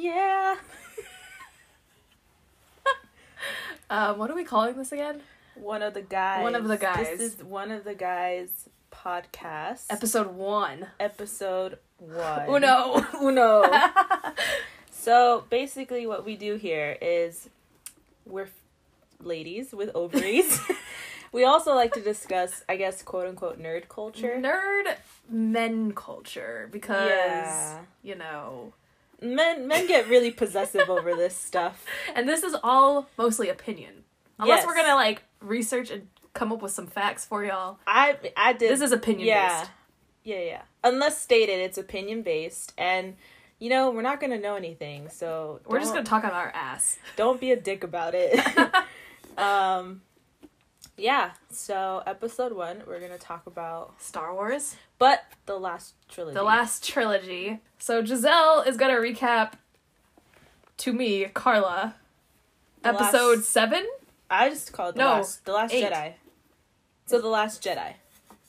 Yeah. Um, what are we calling this again? One of the guys. One of the guys. This is one of the guys podcast. Episode one. episode one. Uno. Uno. so basically, what we do here is we're f- ladies with ovaries. we also like to discuss, I guess, quote unquote, nerd culture. Nerd men culture because Yeah. you know, Men men get really possessive over this stuff. and this is all mostly opinion. Unless Yes. we're gonna like research and come up with some facts for y'all. I I did. This is opinion yeah, based. yeah, yeah. Unless stated, it's opinion based, and you know we're not gonna know anything, so We're just gonna talk on our ass. don't be a dick about it. um, yeah. So episode one, we're gonna talk about, Star Wars, but the last trilogy. the last trilogy. So Giselle is gonna recap to me, Carla, The episode last- seven. I just call it the No, last. The last eight. Jedi. So the last Jedi.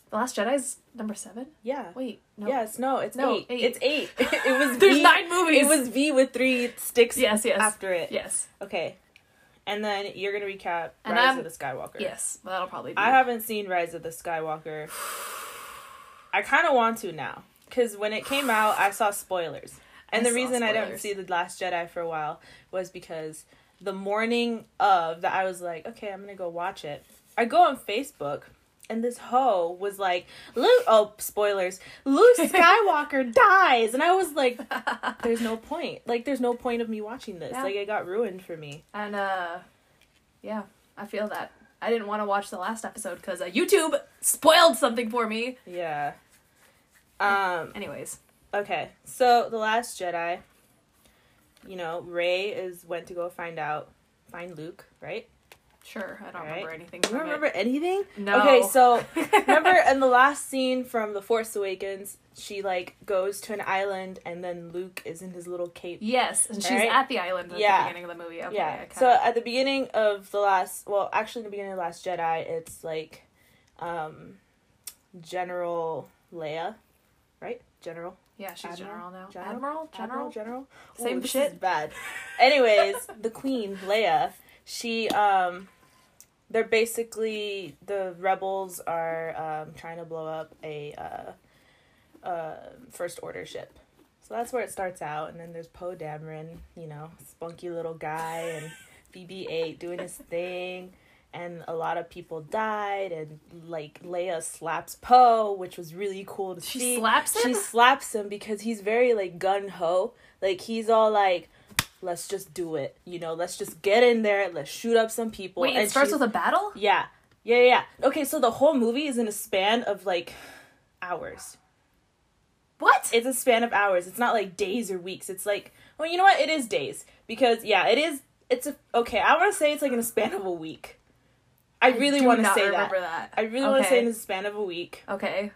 The Last Jedi's number seven. Yeah. Wait, no. Yes. No. It's No, eight. eight. It's eight. it was. There's v, nine movies. It was V with three sticks. Yes, yes. After it. Yes, Okay. And then you're gonna recap And Rise I'm- of the Skywalker. yes. Well, that'll probably be. I haven't seen Rise of the Skywalker. I kind of want to now because when it came out, I saw spoilers, and I the reason I didn't see the Last Jedi for a while was because the morning of that I was like, okay, I'm gonna go watch it. I go on Facebook. And this hoe was like, Luke, oh, spoilers, Luke Skywalker dies. And I was like, there's no point. Like, there's no point of me watching this. Yeah. Like, it got ruined for me. And uh, yeah, I feel that. I didn't want to watch the last episode because uh, YouTube spoiled something for me. Yeah. Um, Anyways, Okay, so the Last Jedi, you know, Rey is went to go find out, find Luke, right? Sure. I don't Alright. remember anything. You don't remember anything? No. Okay, so remember in the last scene from The Force Awakens, she like goes to an island, and then Luke is in his little cape. yes, and she's at the island at Yeah. the beginning of the movie. Okay, yeah. So at the beginning of the last, well, actually, in the beginning of the Last Jedi, it's like, um, General Leia, right? General. yeah, she's Admiral? general now. General? Admiral, general. General. Same Ooh, this shit. is bad. Anyways, the queen Leia, she um, they're basically the rebels are um trying to blow up a uh, uh first order ship. So that's where it starts out, and then there's Poe Dameron, you know, spunky little guy, and BB-8 doing his thing. And a lot of people died, and like Leia slaps Poe, which was really cool to She see slaps him. she slaps him because he's very like gun ho. Like he's all like, "Let's just do it," you know. Let's just get in there. Let's shoot up some people. Wait, and it starts with a battle. yeah, yeah, yeah. Okay, so the whole movie is in a span of like hours. What? It's a span of hours. It's not like days or weeks. It's like, well, you know what? It is days because yeah, it is. It's a okay. I want to say it's like in a span of a week. I really want to say that. remember that. I really want to say in the span of a week. Okay.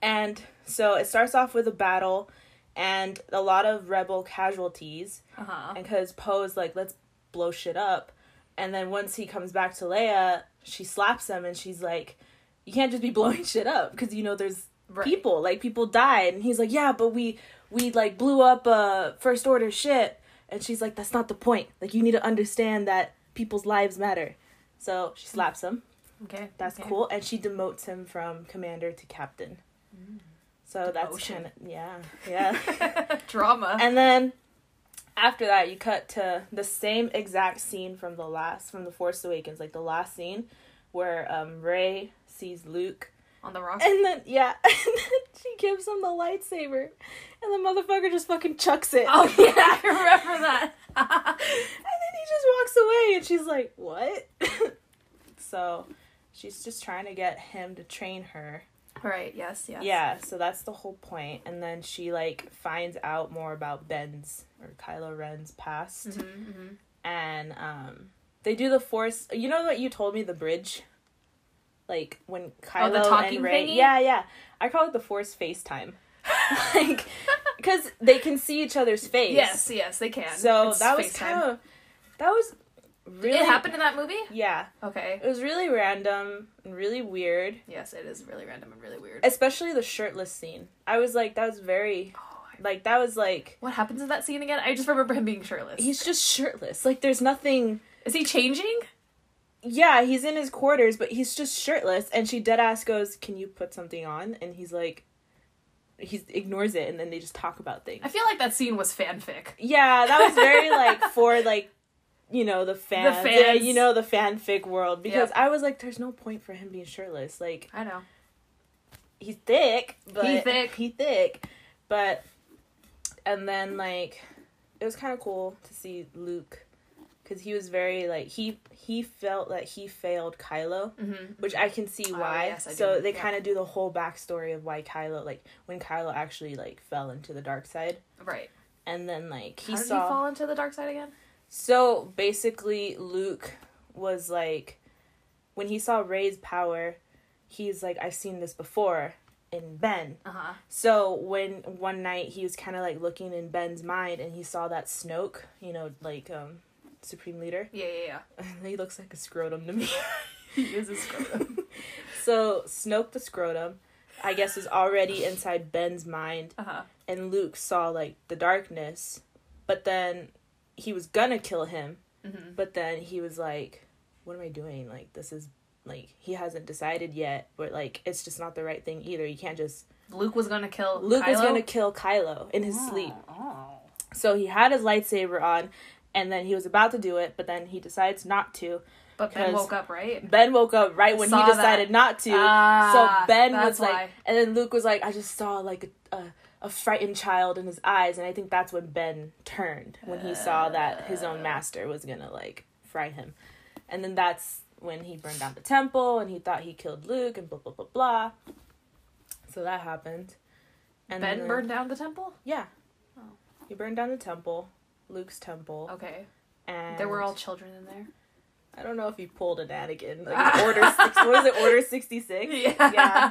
And so it starts off with a battle and a lot of rebel casualties. Uh huh. And because Poe's like, let's blow shit up. And then once he comes back to Leia, she slaps him and she's like, you can't just be blowing shit up because, you know, there's Right. people. Like, people died. And he's like, yeah, but we, we like blew up uh, First Order shit. And she's like, that's not the point. Like, you need to understand that people's lives matter. So she slaps him. Okay. That's okay. cool. And she demotes him from commander to captain. So that's kind of yeah, yeah. Drama. and then after that, you cut to the same exact scene from the last from the Force Awakens, like the last scene where um Rey sees Luke, on the rock. and then yeah, and then she gives him the lightsaber, and the motherfucker just fucking chucks it. Oh yeah, I remember that. and then he just walks away, and she's like, "What?" so she's just trying to get him to train her. Right. Yes. Yes. Yeah, so that's the whole point. And then she like finds out more about Ben's or Kylo Ren's past. Mm-hmm, mm-hmm. And um they do the force you know what you told me the bridge? Like when Kylo Oh, the talking and Rey thingy? Yeah, yeah. I call it the force FaceTime. like cuz they can see each other's face. Yes. Yes. They can. So It's that was kind of that was really It happened in that movie. Yeah. Okay. It was really random and really weird, Yes, it is really random and really weird. especially the shirtless scene. I was like that was very oh, I Like that was like What happens in that scene again? I just remember him being shirtless. he's just shirtless. Like there's nothing. Is he changing? Yeah, he's in his quarters, but he's just shirtless. And she dead ass goes, "Can you put something on?" And he's like, he ignores it, and then they just talk about things. I feel like that scene was fanfic. Yeah, that was very like for like you know the fans, fans. Yeah, you know the fanfic world because Yep. I was like, there's no point for him being shirtless. Like I know. he's thick, but He thick. he thick, but and then like it was kind of cool to see Luke because he was very like he he felt that he failed Kylo, Mm-hmm. which I can see Oh, why. yes, so they Yeah. kind of do the whole backstory of why Kylo like when Kylo actually like fell into the dark side, Right. and then like he How did saw. he fall into the dark side again? So basically, Luke was like, when he saw Rey's power, he's like, I've seen this before in Ben. Uh huh. So when one night he was kind of like looking in Ben's mind and he saw that Snoke, you know, like um, Supreme Leader. Yeah, yeah, yeah. he looks like a scrotum to me. He is a scrotum. so Snoke the scrotum, I guess, is already inside Ben's mind, uh huh. and Luke saw like the darkness, but then he was gonna kill him, Mm-hmm. but then he was like, "What am I doing? Like this is like he hasn't decided yet, but like it's just not the right thing either. You can't just Luke was gonna kill. Luke was gonna kill Kylo in his Oh, sleep. Oh. So he had his lightsaber on, and then he was about to do it, but then he decides not to. But Ben woke up, right? Ben woke up right when he decided that. not to. Ah, so Ben was like, why. and then Luke was like, I just saw like a, a a frightened child in his eyes, and I think that's when Ben turned when he saw that his own uh. master was gonna like fry him, and then that's when he burned down the temple and he thought he killed Luke and blah blah blah blah. So that happened. And Ben then- burned down the temple. Yeah. Oh. He burned down the temple, Luke's temple, Okay. and There were all children in there. I don't know if he pulled an Anakin. Like Order six. What it? Order sixty six. Yeah. Yeah.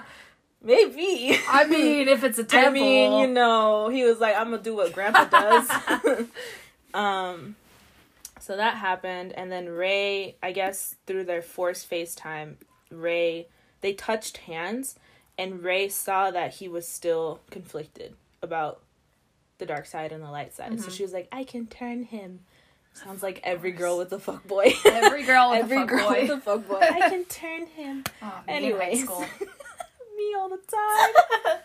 Maybe. I mean, if it's a temple. I mean, you know, he was like, "I'm gonna do what Grandpa does." um, so that happened, and then Rey, I guess through their forced FaceTime, Rey, they touched hands, and Rey saw that he was still conflicted about the dark side and the light side. So Mhm. she was like, "I can turn him." Sounds like every girl with a fuck boy. Every girl with every a fuck girl boy. with a fuck boy. I can turn him. Oh, me in high Anyways, school. Me all the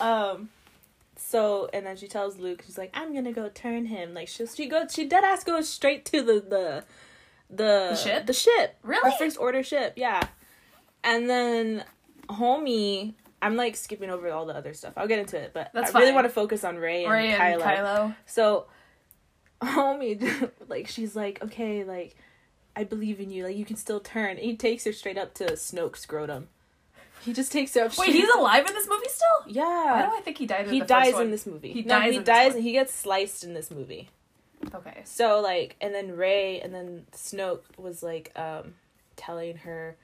time. um, so and then she tells Luke, she's like, "I'm gonna go turn him." Like she she goes, she dead ass goes straight to the the the, The ship? the ship, Really? the first order ship, yeah. And then homie, I'm like skipping over all the other stuff. I'll get into it, but That's I really want to focus on Rey and, Rey and Kylo. Kylo. So, homie, like she's like, okay, like I believe in you. Like you can still turn. And he takes her straight up to Snoke's scrotum. He just takes up. Wait, he's alive in this movie still? Yeah. Why do I think he died in he the dies first one? in this movie. He no, dies he in this dies and he gets sliced in this movie. Okay. So like, and then Rey and then Snoke was like, um, telling her,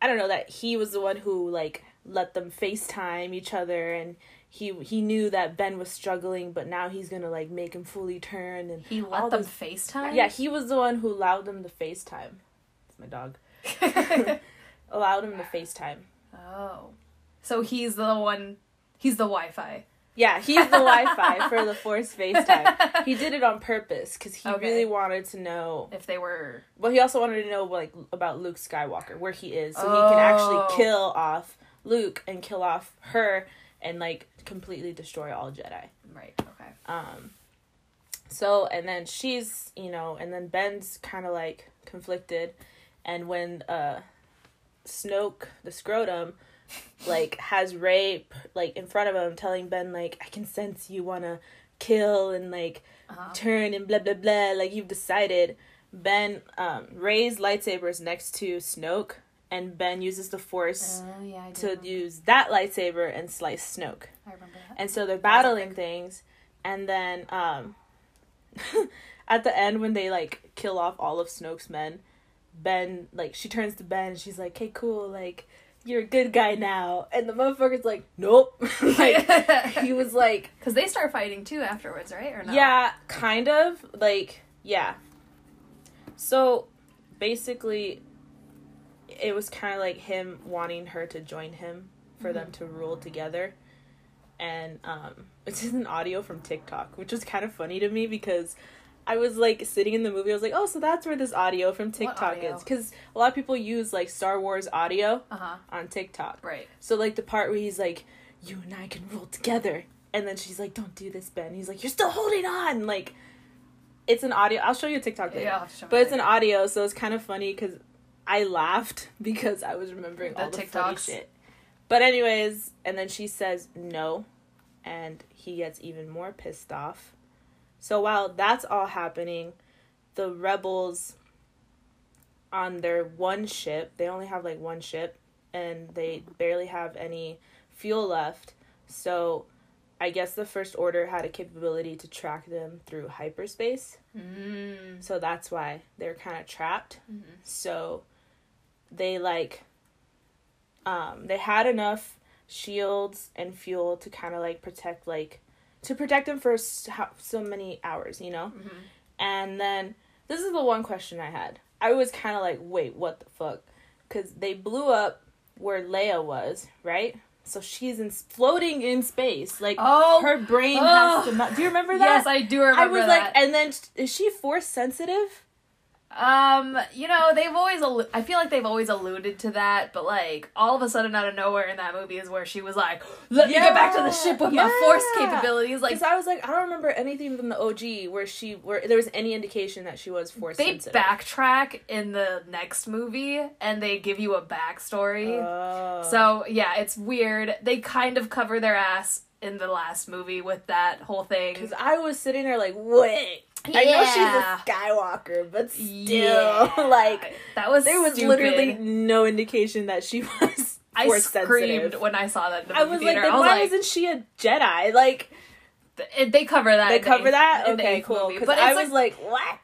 I don't know that he was the one who like let them FaceTime each other and. He, he knew that Ben was struggling, but now he's gonna like make him fully turn and He let them those- FaceTime? Yeah, he was the one who allowed them to FaceTime. It's my dog. allowed him to FaceTime. Oh. So he's the one. He's the Wi Fi. Yeah, he's the Wi-Fi for the forced FaceTime. He did it on purpose because he Okay. really wanted to know. If they were. Well, he also wanted to know like about Luke Skywalker, where he is, so he can actually Oh. kill off Luke and kill off her and like completely destroy all Jedi. Right, okay. Um, so and then she's you know, and then Ben's kind of like conflicted, and when uh, Snoke the scrotum, like has Rey p- like in front of him, telling Ben like I can sense you wanna kill and like Uh-huh. turn and blah blah blah like you've decided. Ben um Rey's lightsaber is next to Snoke, and Ben uses the Force Oh, yeah, to use that lightsaber and slice Snoke I remember that. and so they're battling things and then um at the end when they like kill off all of snoke's men ben like she turns to ben and she's like hey cool like you're a good guy now and the motherfucker's like nope like he was like Because they start fighting too afterwards, right? Or no? yeah kind of like yeah so basically it was kind of like him wanting her to join him for them to rule together and um, it's an audio from TikTok, which was kind of funny to me because I was like sitting in the movie. I was like, oh, so that's where this audio from TikTok audio? is because a lot of people use like Star Wars audio Uh huh. on TikTok. Right. So like the part where he's like, "You and I can rule together," and then she's like, "Don't do this, Ben." He's like, "You're still holding on." Like, it's an audio. I'll show you a TikTok later. Yeah. I'll show But me it's an audio, so it's kind of funny because I laughed because I was remembering The all the funny shit. But anyways, and then she says no, and he gets even more pissed off. So while that's all happening, the rebels on their one ship, they only have like one ship, and they barely have any fuel left. So I guess the First Order had a capability to track them through hyperspace. Mm. So that's why they're kind of trapped. Mhm. So they like um they had enough shields and fuel to kind of like protect like to protect them for s- how, so many hours, you know? Mhm. And then this is the one question I had. I was kind of like, "Wait, what the fuck?" Cuz they blew up where Leia was, right? So she's in floating in space. Like Oh. her brain Oh. has to. Do you remember that? Yes, I do remember I was that. like, and then is she force sensitive? Um, you know, they've always, I feel like they've always alluded to that, but like, all of a sudden out of nowhere in that movie is where she was like, let me get back to the ship with my force capabilities. Like, Because I was like, I don't remember anything from the OG where she where there was any indication that she was force they sensitive. backtrack in the next movie and they give you a backstory. Oh. So, yeah, it's weird. They kind of cover their ass in the last movie with that whole thing. because I was sitting there like, wait, I know she's a Skywalker, but still, Yeah. like that was there was stupid. literally no indication that she was I screamed sensitive. when I saw that in the I was theater. like, I was why like, isn't she a Jedi? Like th- they cover that. they cover that? in Okay, cool. Because But I it's was like, what?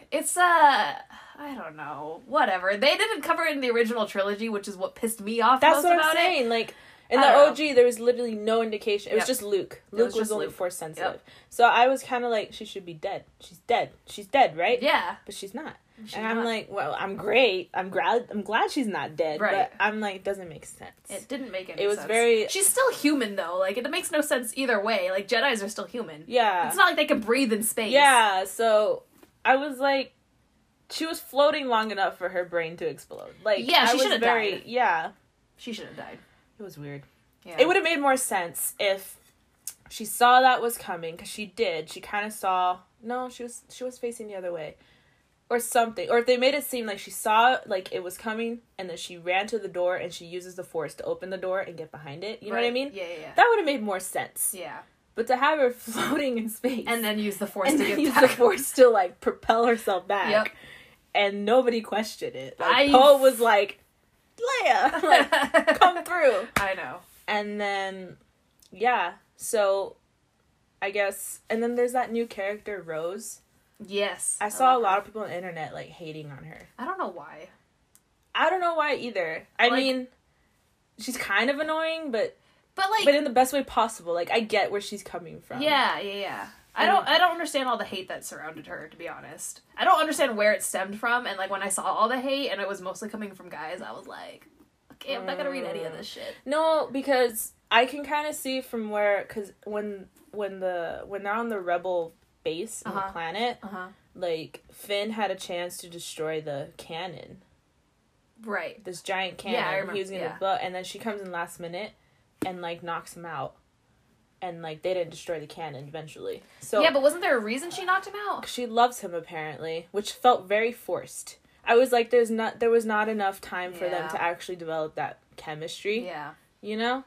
It's uh I don't know. Whatever. They didn't cover it in the original trilogy, which is what pissed me off That's most what I'm about saying. Like in the OG, there was literally no indication. It was just Luke. It Luke was was, only Luke. force sensitive. So I was kind of like, she should be dead. She's dead. She's dead, right? Yeah. But she's not. She's and I'm not. like, well, I'm great. I'm glad. I'm glad she's not dead. Right. But I'm like, it doesn't make sense. It didn't make any It was sense. very- She's still human though. Like it makes no sense either way. Like Jedi's are still human. yeah. It's not like they can breathe in space. Yeah. So I was like, she was floating long enough for her brain to explode. Like, Yeah, she should've very, died. Yeah. She should have died. It was weird. Yeah. It would have made more sense if she saw that was coming because she did. She kind of saw. No, she was she was facing the other way, or something. Or if they made it seem like she saw like it was coming, and then she ran to the door and she uses the force to open the door and get behind it. You know what I mean? Yeah, yeah, yeah. That would have made more sense. yeah. But to have her floating in space And then use the force and to then get use back. the force to like propel herself back, Yep. and nobody questioned it. Like I- Poe was like, Leia, like come through. I know. And then, yeah, so I guess, and then there's that new character, Rose. Yes. I saw a lot her. of people on the internet like hating on her. I don't know why. I don't know why either. I Like- mean, she's kind of annoying, but But like but in the best way possible. Like I get where she's coming from. Yeah, yeah, yeah. I don't I don't understand all the hate that surrounded her, to be honest. I don't understand where it stemmed from, and like when I saw all the hate and it was mostly coming from guys, I was like, Okay, I'm not gonna read any of this shit. No, because I can kind of see from where, because when when the when they're on the rebel base on Uh-huh. the planet, Uh-huh. like Finn had a chance to destroy the cannon. Right. this giant cannon. Yeah, I remember- he was gonna yeah. blow, and then she comes in last minute, and like knocks him out, and like they didn't destroy the cannon eventually. So yeah, but wasn't there a reason she knocked him out? she loves him apparently, which felt very forced. I was like, there's not, there was not enough time for them to actually develop that chemistry, Yeah. you know,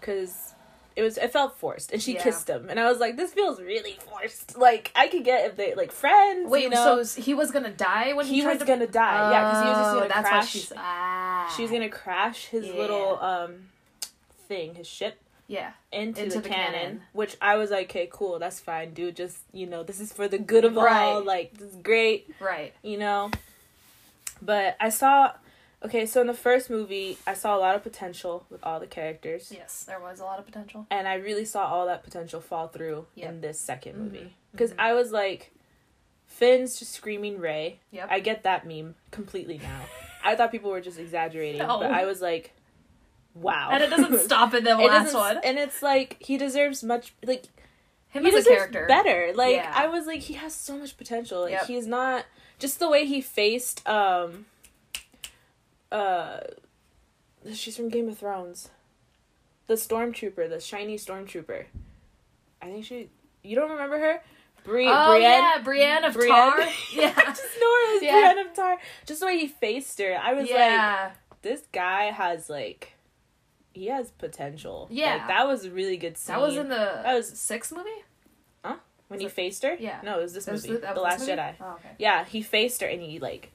because. It was. It felt forced, and she Yeah. kissed him, and I was like, "This feels really forced." Like I could get if they like friends. Wait, you know? so he was gonna die when he, he was to gonna die. yeah, because he was just Oh, gonna that's crash. Why she's, ah. she was gonna crash his Yeah. little um thing, his ship Yeah. into, Into the, the cannon, cannon. which I was like, okay, cool, that's fine, dude. Just you know, this is for the good of all. Right. Like this is great, Right. you know. But I saw, okay, so in the first movie, I saw a lot of potential with all the characters, Yes, there was a lot of potential. and I really saw all that potential fall through Yep. in this 2nd Mhm. movie because Mhm. I was like, Finn's just screaming Rey. Yep. I get that meme completely now. I thought people were just exaggerating, No. but I was like, wow. And it doesn't stop in the last one. And it's like he deserves much like Him he as a deserves character. better. Like Yeah. I was like he has so much potential. Like Yep. he's not just the way he faced um uh she's from Game of Thrones. The stormtrooper, the shiny stormtrooper. I think she you don't remember her? Bri- Oh Brienne? yeah, Brienne of Brienne. Tarth. I Yeah. just know her as Yeah. Brienne of Tarth. Just the way he faced her. I was like this guy has like he has potential. Yeah. Like, that was a really good scene. that was in the That was- sixth movie. Huh? When was he it- faced her. Yeah. No, it was this movie, that The was Last movie? Jedi. Oh, okay. Yeah, he faced her and he like,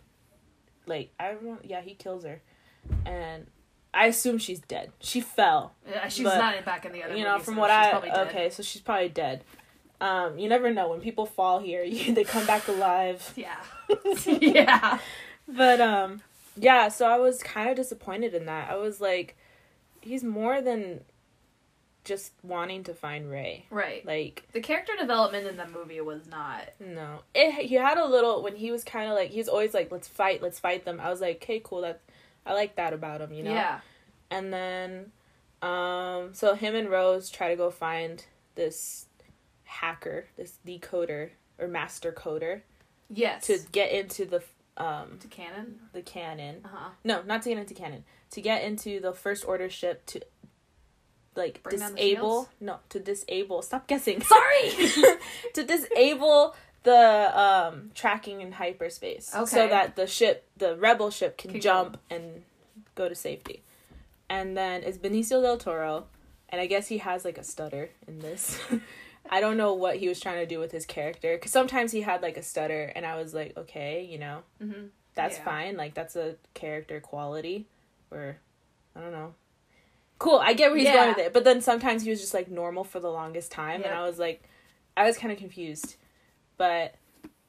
like I don't. know- Yeah, he kills her, and I assume she's dead. She fell. Yeah, she's But, not in back in the other. you know, movie, from so what I okay, so she's probably dead. Um, you never know when people fall here. You, they come back alive. Yeah. yeah. But um, yeah. So I was kind of disappointed in that. I was like, he's more than just wanting to find Rey. Right. Like The character development in the movie was not. No, it. He had a little when he was kind of like he was always like, "Let's fight, let's fight them." I was like, "Okay, cool. That I like that about him, you know." Yeah. And then, um, so him and Rose try to go find this hacker, this decoder or master coder Yes. to get into the um to canon. the cannon. Uh huh. No, not to get into cannon. To get into the first order ship to like Bring disable. No, to disable. Stop guessing. Sorry. to disable the um tracking in hyperspace okay. so that the ship the rebel ship can, Can jump and go to safety and then it's benicio del toro and i guess he has like a stutter in this i don't know what he was trying to do with his character because sometimes he had like a stutter and i was like okay you know mm-hmm. that's Yeah. fine like that's a character quality or i don't know. Cool i get where he's Yeah. going with it but then sometimes he was just like normal for the longest time and i was like i was kind of confused. But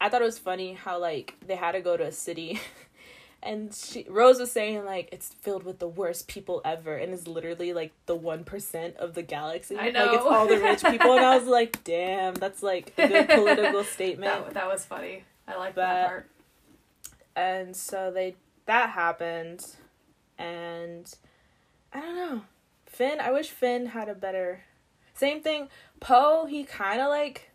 i thought it was funny how like they had to go to a city and she rose was saying like it's filled with the worst people ever and is literally like the 1% of the galaxy. I like it's all the rich people and i was like damn that's like a good political statement. That, that was funny. I like that part. and so they that happened and i don't know finn i wish finn had a better same thing poe he kind of like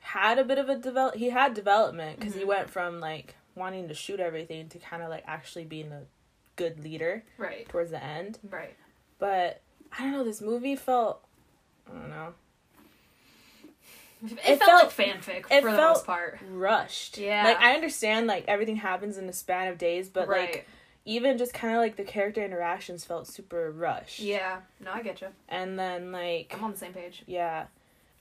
had a bit of a develop he had development because he Mhm. went from like wanting to shoot everything to kind of like actually being a good leader Right. towards the end Right. but i don't know this movie felt i don't know It, It felt, felt- like fanfic it for the felt- most part. rushed Yeah. like i understand like everything happens in a span of days but right. like even just kind of like the character interactions felt super rushed. yeah. No, I get you. And then like I'm on the same page. yeah.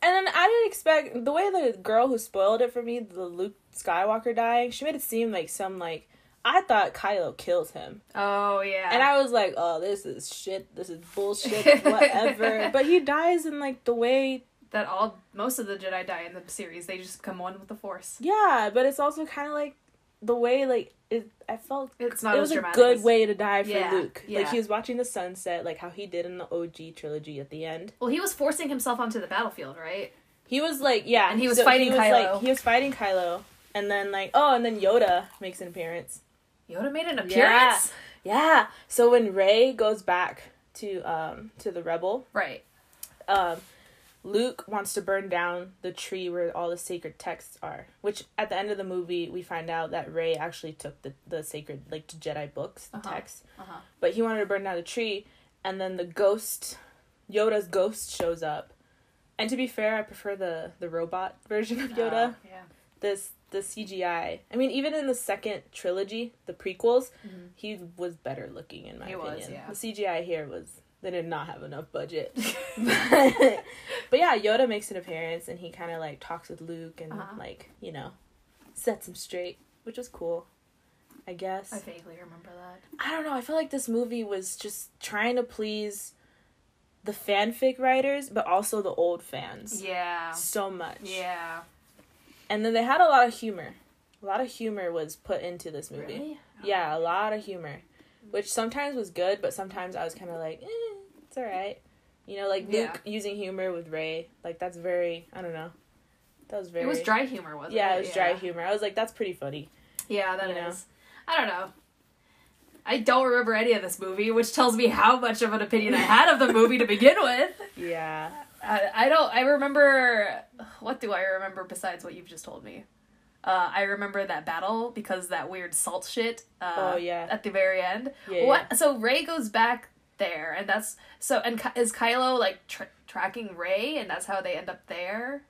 And then I didn't expect the way the girl who spoiled it for me, the Luke Skywalker dying, she made it seem like some like I thought Kylo kills him. Oh yeah. And I was like, "Oh, this is shit. This is bullshit. Whatever." but he dies in like the way that all most of the Jedi die in the series. They just come one with the Force. Yeah, but it's also kind of like the way like it I felt It's not it as was a dramatic. good way to die for Yeah, Luke. yeah. Like he was watching the sunset, like how he did in the OG trilogy at the end. Well, he was forcing himself onto the battlefield, right? He was like, yeah, And he was fighting was, Kylo. Like, he was fighting Kylo, and then like, oh, and then Yoda makes an appearance. Yoda made an appearance. Yeah. So when Rey goes back to um to the rebel, Right. um, Luke wants to burn down the tree where all the sacred texts are. Which at the end of the movie, we find out that Rey actually took the the sacred like Jedi books, the Uh-huh. texts, Uh huh. but he wanted to burn down the tree, and then the ghost, Yoda's ghost shows up. And to be fair, I prefer the the robot version of Yoda. Oh, yeah. This the CGI. I mean, even in the second trilogy, the prequels, Mhm. he was better looking in my He was, opinion. yeah. The CGI here was they did not have enough budget. but, but yeah, Yoda makes an appearance and he kind of like talks with Luke and Uh-huh. like you know sets him straight, which was cool. I guess. I vaguely remember that. I don't know. I feel like this movie was just trying to please the fanfic writers, but also the old fans Yeah. so much. Yeah. And then they had a lot of humor. A lot of humor was put into this movie. Really? Yeah, a lot of humor, which sometimes was good, but sometimes I was kind of like, eh, it's all right. You know, like Yeah. Luke using humor with Rey, like that's very, I don't know, that was very. It was dry humor, wasn't it? Yeah, it? it was dry humor. I was like, that's pretty funny. Yeah, that is. You know? I don't know. I don't remember any of this movie, which tells me how much of an opinion I had of the movie to begin with. Yeah. I, I don't. I remember. What do I remember besides what you've just told me? Uh, I remember that battle because that weird salt shit. Uh, Oh, yeah. At the very end. Yeah, What? So Rey goes back there, and that's so. And is Kylo like tra- tracking Rey, and that's how they end up there?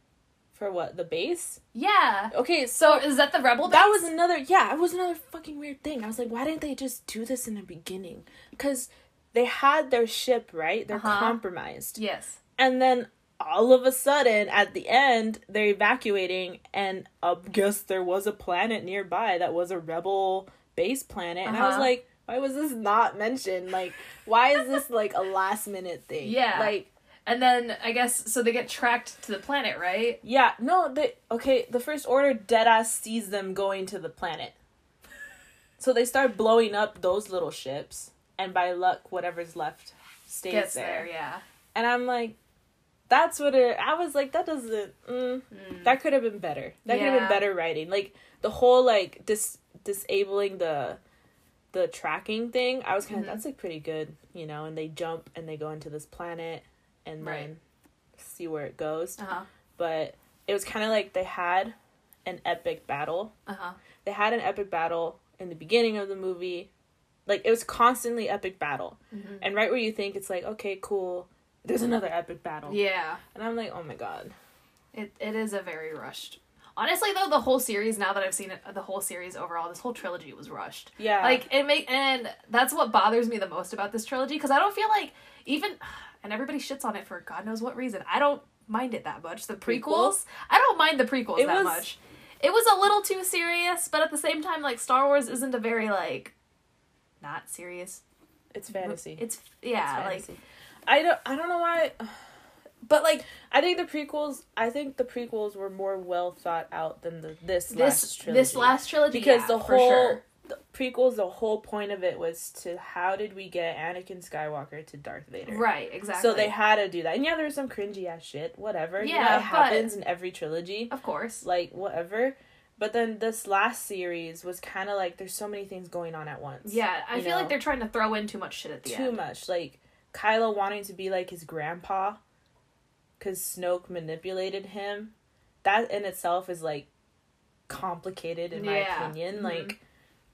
For what? The base? Yeah. Okay, so So is that the rebel? that was another yeah, it was another fucking weird thing. I was like, why didn't they just do this in the beginning? Because they had their ship, right? They're Uh-huh. compromised. yes. And then all of a sudden, at the end, they're evacuating, and I guess there was a planet nearby that was a rebel base planet. And I was Uh-huh. like, why was this not mentioned? Like, why is this like a last minute thing? Yeah. Like, And then I guess so they get tracked to the planet, right? yeah, no, they, okay, the First Order deadass sees them going to the planet. So they start blowing up those little ships, and by luck, whatever's left stays Gets there. there, yeah. And I'm like, that's what it. I was like, that doesn't. Mm, That could have been better. That could have been better writing. Like the whole like dis disabling the the tracking thing. I was kind of Mhm. that's like pretty good, you know. And they jump and they go into this planet and Right. then see where it goes. Uh huh. But it was kind of like they had an epic battle. Uh huh. They had an epic battle in the beginning of the movie. Like it was constantly epic battle. Mhm. And right where you think it's like, okay, cool. There's another epic battle. Yeah. And I'm like, oh my god. It it is a very rushed. Honestly, though, the whole series. Now that I've seen it, the whole series overall, this whole trilogy was rushed. Yeah. Like it make and that's what bothers me the most about this trilogy because I don't feel like even and everybody shits on it for God knows what reason. I don't mind it that much. The prequels, Prequels? I don't mind the prequels It that was- much. It was a little too serious, but at the same time, like Star Wars isn't a very like not serious. it's fantasy. It's yeah, It's like. I don't I don't know why but like I think the prequels I think the prequels were more well thought out than the this this last trilogy. this last trilogy because yeah, the whole sure. the prequels the whole point of it was to how did we get Anakin Skywalker to Darth Vader. right exactly. So they had to do that. And yeah, there was some cringy ass shit, whatever. you know, Yeah, it happens in every trilogy. of course Like whatever. But then this last series was kind of like there's so many things going on at once. yeah. I feel know. like they're trying to throw in too much shit at the too end. much. Like Kylo wanting to be like his grandpa because Snoke manipulated him. That in itself is like complicated in my Yeah. opinion. Mhm. Like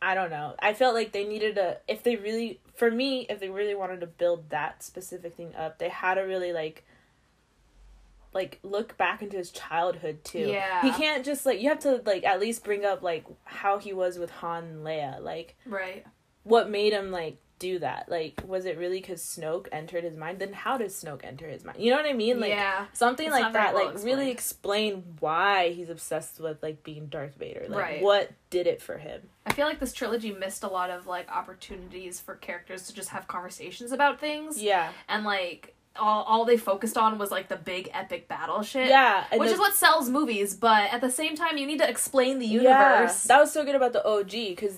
I don't know. I felt like they needed a if they really for me, if they really wanted to build that specific thing up, they had to really like like look back into his childhood too. Yeah. He can't just like you have to like at least bring up like how he was with Han and Leia. Like Right. what made him like do that? Like, was it really because Snoke entered his mind? Then how does Snoke enter his mind? You know what I mean? Like yeah. something like that. well like really explain why he's obsessed with like being Darth Vader. Like Right. what did it for him? I feel like this trilogy missed a lot of like opportunities for characters to just have conversations about things. Yeah, And like all all they focused on was like the big epic battle shit. yeah. Which the- is what sells movies, but at the same time you need to explain the Yeah, universe. that was so good about the OG because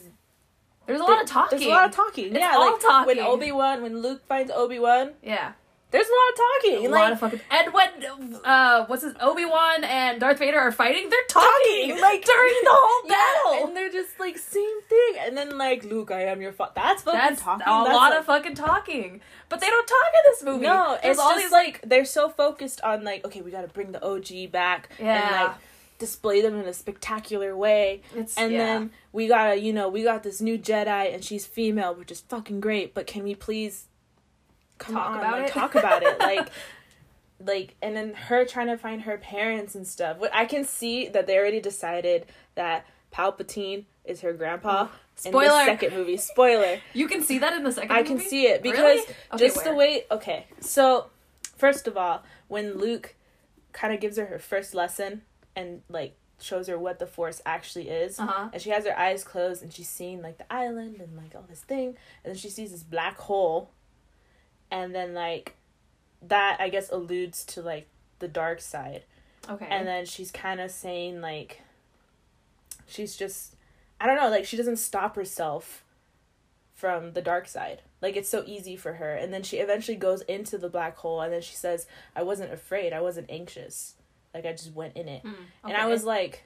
There's a lot of talking. There's a lot of talking. It's yeah, all like talking. when Obi Wan, when Luke finds Obi Wan, Yeah. there's a lot of talking. A like, lot of fucking and when uh what's his Obi Wan and Darth Vader are fighting, they're talking, Talking, like- during the whole yeah, battle. and they're just like same thing. And then like Luke, I am your father. That's fucking That's talking. a That's lot like- of fucking talking. But they don't talk in this movie. No, There's it's all just these like they're so focused on like okay, we got to bring the OG back and Yeah. like display them in a spectacular way. it's And yeah. then we gotta, you know, we got this new Jedi and she's female, which is fucking great. But can we please come Talk on, about like, it? talk about it, like, like, and then her trying to find her parents and stuff. What I can see that they already decided that Palpatine is her grandpa. In Spoiler. the second movie, spoiler. you can see that in the second I can see it because Really? Okay, just the where? way. Okay, so first of all, when Luke kind of gives her her first lesson and like shows her what the Force actually is, Uh-huh. and she has her eyes closed and she's seeing like the island and like all this thing, and then she sees this black hole, and then like that I guess alludes to like the dark side, Okay. and then she's kind of saying like she's just I don't know, like she doesn't stop herself from the dark side. Like it's so easy for her. And then she eventually goes into the black hole and then she says, I wasn't afraid, I wasn't anxious. Like I just went in it. Mm, And I was like,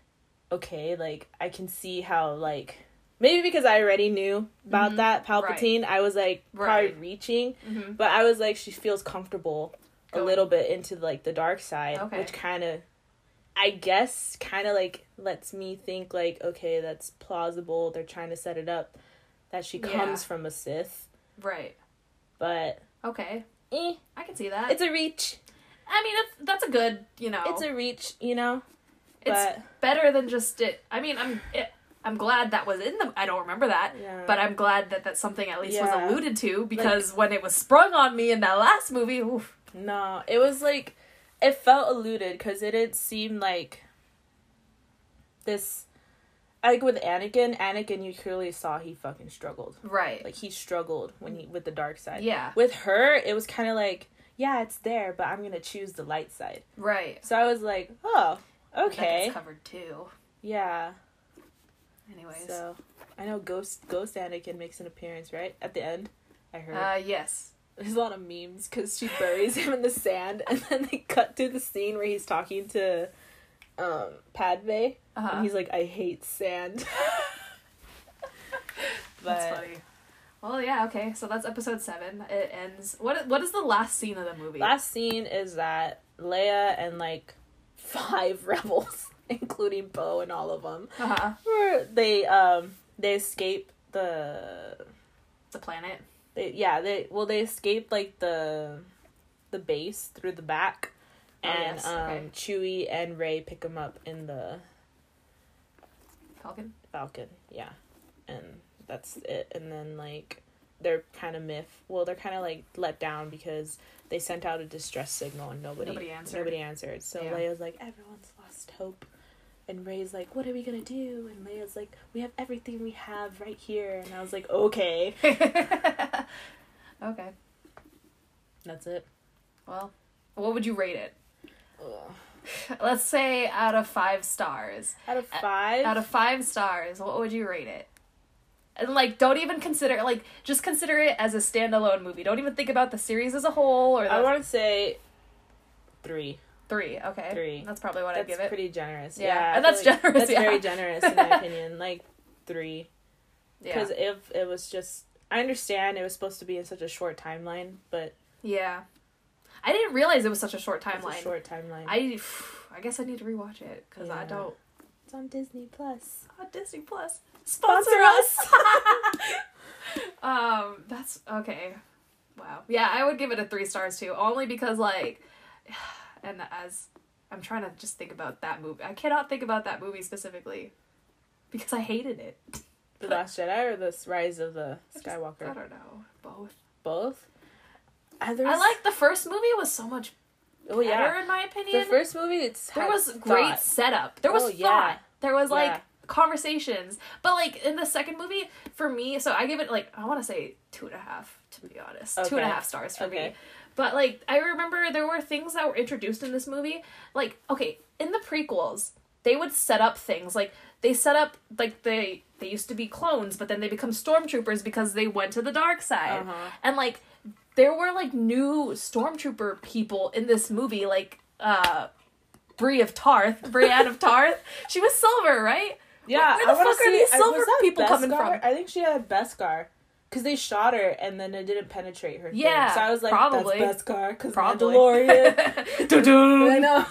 okay, like I can see how like maybe because I already knew about Mhm. that Palpatine, I was like probably Right. reaching, Mm-hmm. but I was like she feels comfortable a little bit into like the dark side, Okay. which kind of I guess kind of like lets me think like okay, that's plausible. They're trying to set it up that she Yeah. comes from a Sith, Right. but Okay. eh, I can see that. it's a reach. I mean, that's that's a good, you know. It's a reach, you know. it's But better than just it. I mean, I'm it, I'm glad that was in the. I don't remember that, yeah. but I'm glad that that's something at least Yeah. was alluded to because when it was sprung on me in that last movie, oof, No, it was like it felt alluded because it didn't seem like this. Like with Anakin, Anakin, you clearly saw he fucking struggled. right? Like he struggled when he with the dark side. yeah, With her, it was kind of like, yeah, it's there, but I'm gonna choose the light side. right. So I was like, oh, okay, gets covered too. yeah. Anyways, So I know Ghost Ghost Anakin makes an appearance right at the end. I heard. uh, yes, There's a lot of memes because she buries him in the sand, and then they cut to the scene where he's talking to um, Padme, uh-huh. and he's like, "I hate sand." that's funny. Well, yeah, okay. So that's episode seven. It ends. What What is the last scene of the movie? last scene is that Leia and like five rebels, including Poe and all of them, uh-huh. where they um they escape the The planet. they yeah they well they escape like the the base through the back Oh, and yes, um okay. chewie and ray pick them up in the Falcon. falcon yeah and that's it and then like they're kind of miff well they're kind of like let down because they sent out a distress signal and nobody Nobody answered. nobody answered so Yeah. leia's like everyone's lost hope and Rey's like, "What are we gonna do?" And Leia's like, "We have everything we have right here." And I was like, "Okay, okay. that's it." Well, what would you rate it? Ugh. Let's say out of five stars. Out of five, Out of five stars, what would you rate it? And like, don't even consider like just consider it as a standalone movie. Don't even think about the series as a whole or the I want to say three. three. Okay, Three. That's probably what I'd give it. pretty generous. Yeah, Yeah, and that's generous, That's yeah. very generous in my opinion. Like three, yeah, because if it was just, I understand it was supposed to be in such a short timeline, but yeah. I didn't realize it was such a short timeline. a short timeline. I, I guess I need to rewatch it because I don't. it's on Disney Plus. Oh, Disney Plus Sponsor us. um, that's okay. Wow. Yeah, I would give it a three stars too, only because like, and as I'm trying to just think about that movie, I cannot think about that movie specifically because I hated it. The Last Jedi or the Rise of the I just- Skywalker? I don't know. Both. Both. Uh, I like the first movie was so much Oh better yeah. in my opinion. The first movie, it's there was great thought. setup. There was Oh, thought. yeah. There was like Yeah. Conversations. But like in the second movie, for me, so I give it like I want to say two and a half to be honest, two and a Okay. half stars for me. But like I remember there were things that were introduced in this movie. Like okay, in the prequels, they would set up things like they set up like they they used to be clones, but then they become stormtroopers because they went to the dark side. Uh-huh. And like there were like new stormtrooper people in this movie, like uh Brie of Tarth, Brienne of Tarth. She was silver, right? Yeah, Where the I fuck are see- these silver that people coming Beskar? from? I think she had Beskar. Because they shot her and then it didn't penetrate her. thing. Yeah, So I was like, probably. that's Beskar. Because Probably. Mandalorian. Doo-doo. I know.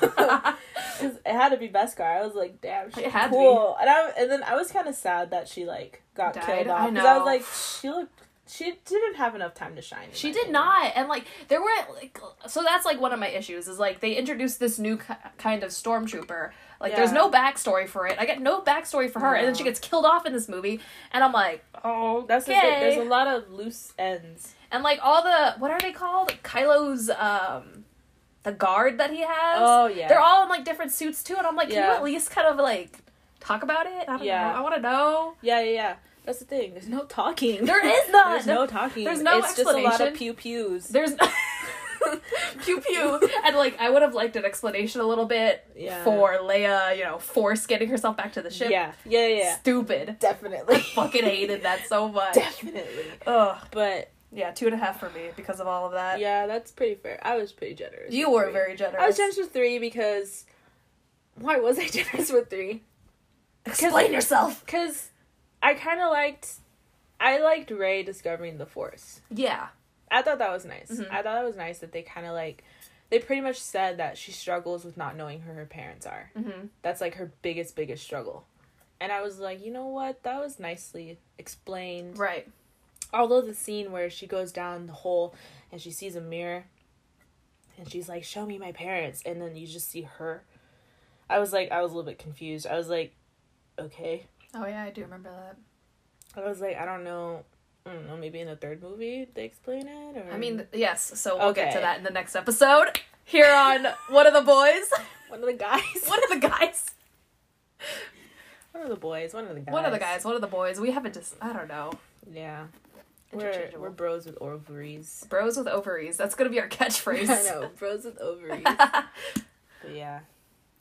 it had to be Beskar. I was like, damn, she's It had to cool. And, I, and then I was kind of sad that she, like, got Died? killed I off. Because I, know. was like, she looked... She didn't have enough time to shine. She did opinion. not, and like there were like so that's like one of my issues is like they introduced this new ki- kind of stormtrooper. Like there's no backstory for it. I get no backstory for her, and then she gets killed off in this movie, and I'm like, oh, That's the thing. There's a lot of loose ends. and like all the what are they called? Kylo's um, the guard that he has. Oh, yeah. They're all in like different suits too, and I'm like, can you at least kind of like talk about it? I don't Yeah. know. I want to know. Yeah, yeah, yeah. That's the thing. There's no talking. There is none. There's no talking. There's no It's just a lot of pew pews. There's pew pew, and like I would have liked an explanation a little bit Yeah. for Leia, you know, force getting herself back to the ship. Yeah, yeah, yeah. yeah. Stupid. Definitely. Fucking hated that so much. Definitely. Ugh. But Yeah, two and a half for me because of all of that. yeah, that's pretty fair. I was pretty generous. You were three. very generous. I was generous with three because why was I generous with three? Explain yourself. Because I kind of liked. I liked Rey discovering the Force. Yeah. I thought that was nice. Mhm. I thought it was nice that they kind of like. They pretty much said that she struggles with not knowing who her parents are. Mm-hmm. That's like her biggest, biggest struggle. And I was like, you know what? That was nicely explained. Right. Although the scene where she goes down the hole and she sees a mirror and she's like, show me my parents. And then you just see her. I was like, I was a little bit confused. I was like, okay. Oh yeah, I do remember that. I was like, I don't know. I don't know. Maybe in the third movie they explain it. Or I mean, yes. So we'll get to that in the next episode. Here on One of the Boys. one of the guys. One of the guys. one of the boys. One of the guys. One of the guys. One of the boys. We haven't just. I don't know. Yeah. We're we're bros with ovaries. Bros with ovaries. That's gonna be our catchphrase. I know, bros with ovaries. but yeah.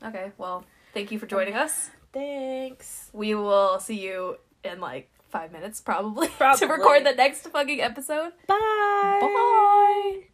okay. Well, thank you for joining us. Thanks. We will see you in like five minutes, probably, to record the next fucking episode. Bye. Bye.